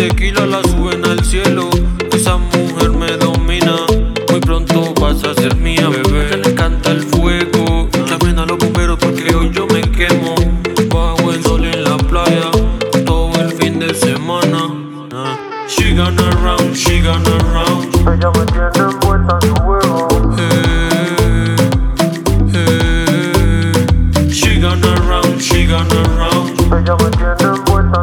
tequila la suben al cielo. Esa mujer me domina, muy pronto vas a ser gonna round, she gonna round. Ella me tiene en su juego. Hey, hey. She gonna round, she gonna round. Ella me tiene en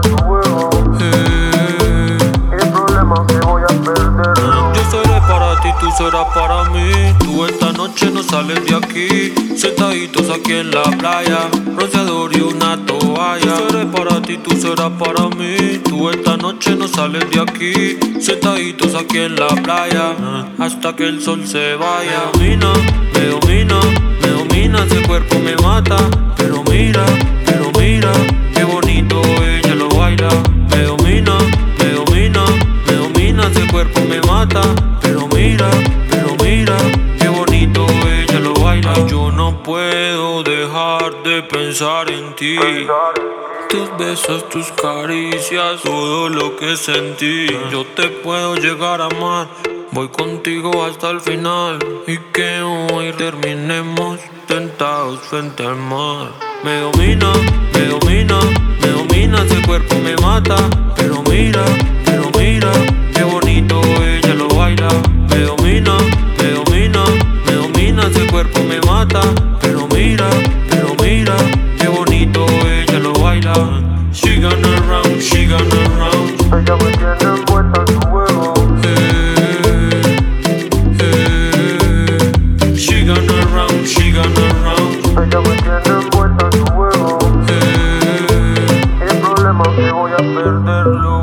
su juego. Hey. El problema que voy a perder. Yo seré para ti, tú serás para mí. Tú esta noche no sales de aquí. Sentaditos aquí en la playa, bronceador y una toalla. Yo seré para ti, tú serás para mí. Tú esta noche no sales de aquí. Sentaditos aquí en la playa, hasta que el sol se vaya. Me domina, me domina, me domina, ese cuerpo me mata. Pero mira, pero mira, qué bonito ella lo baila. Me domina, me domina, me domina, ese cuerpo de pensar en ti. Tus besos, tus caricias, todo lo que sentí. Yo te puedo llegar a amar. Voy contigo hasta el final. Y que hoy terminemos tentados frente al mar. Me domina, me domina, me domina. Ese cuerpo me mata. gonna roam, she gonna. Ella me tiene puesta She gonna she gonna. Ella me tiene el problema que voy a perderlo.